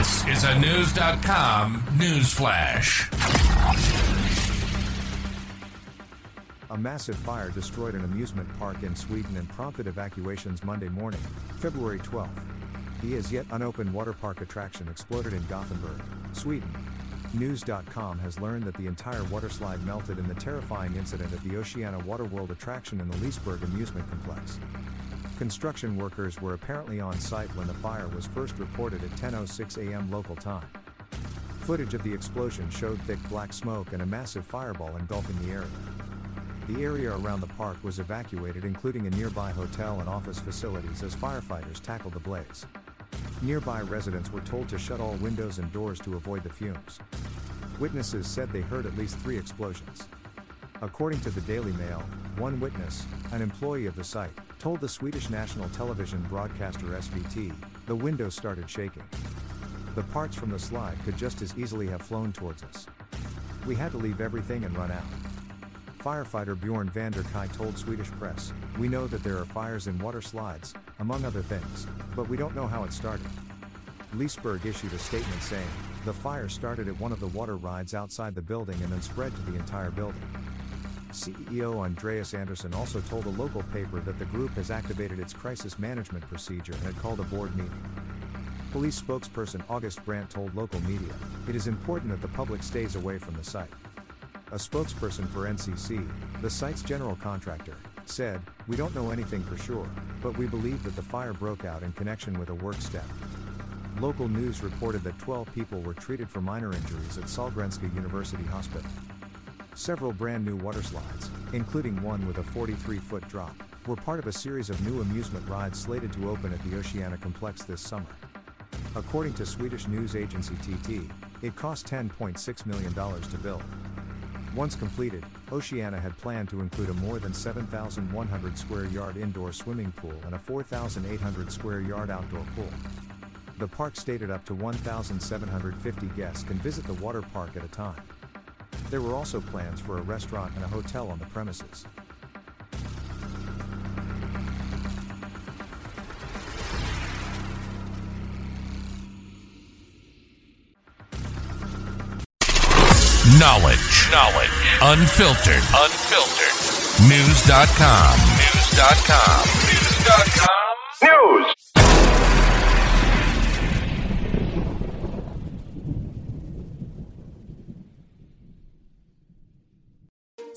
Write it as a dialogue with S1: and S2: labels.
S1: This is a News.com news flash.
S2: A massive fire destroyed an amusement park in Sweden and prompted evacuations Monday morning, February 12. The as yet unopened water park attraction exploded in Gothenburg, Sweden. News.com has learned that the entire waterslide melted in the terrifying incident at the Oceana Waterworld attraction in the Liseberg amusement complex. Construction workers were apparently on site when the fire was first reported at 10:06 a.m. local time. Footage of the explosion showed thick black smoke and a massive fireball engulfing the area. The area around the park was evacuated including a nearby hotel and office facilities as firefighters tackled the blaze. Nearby residents were told to shut all windows and doors to avoid the fumes. Witnesses said they heard at least three explosions. According to the Daily Mail, one witness, an employee of the site, told the Swedish national television broadcaster SVT, the window started shaking. The parts from the slide could just as easily have flown towards us. We had to leave everything and run out. Firefighter Bjorn Vander Kai told Swedish press, We know that there are fires in water slides, among other things, but we don't know how it started. Liseberg issued a statement saying, the fire started at one of the water rides outside the building and then spread to the entire building. CEO Andreas Andersen also told a local paper that the group has activated its crisis management procedure and had called a board meeting. Police spokesperson August Brandt told local media, It is important that the public stays away from the site. A spokesperson for NCC, the site's general contractor, said, We don't know anything for sure, but we believe that the fire broke out in connection with a work step. Local news reported that 12 people were treated for minor injuries at Sahlgrenska University Hospital. Several brand new water slides, including one with a 43 foot drop, were part of a series of new amusement rides slated to open at the Oceana Complex this summer. According to Swedish news agency TT, it cost $10.6 million to build. Once completed, Oceana had planned to include a more than 7,100 square yard indoor swimming pool and a 4,800 square yard outdoor pool. The park stated up to 1,750 guests can visit the water park at a time. There were also plans for a restaurant and a hotel on the premises.
S1: Knowledge. Knowledge. Unfiltered. Unfiltered. News.com. News.com. News.com. News.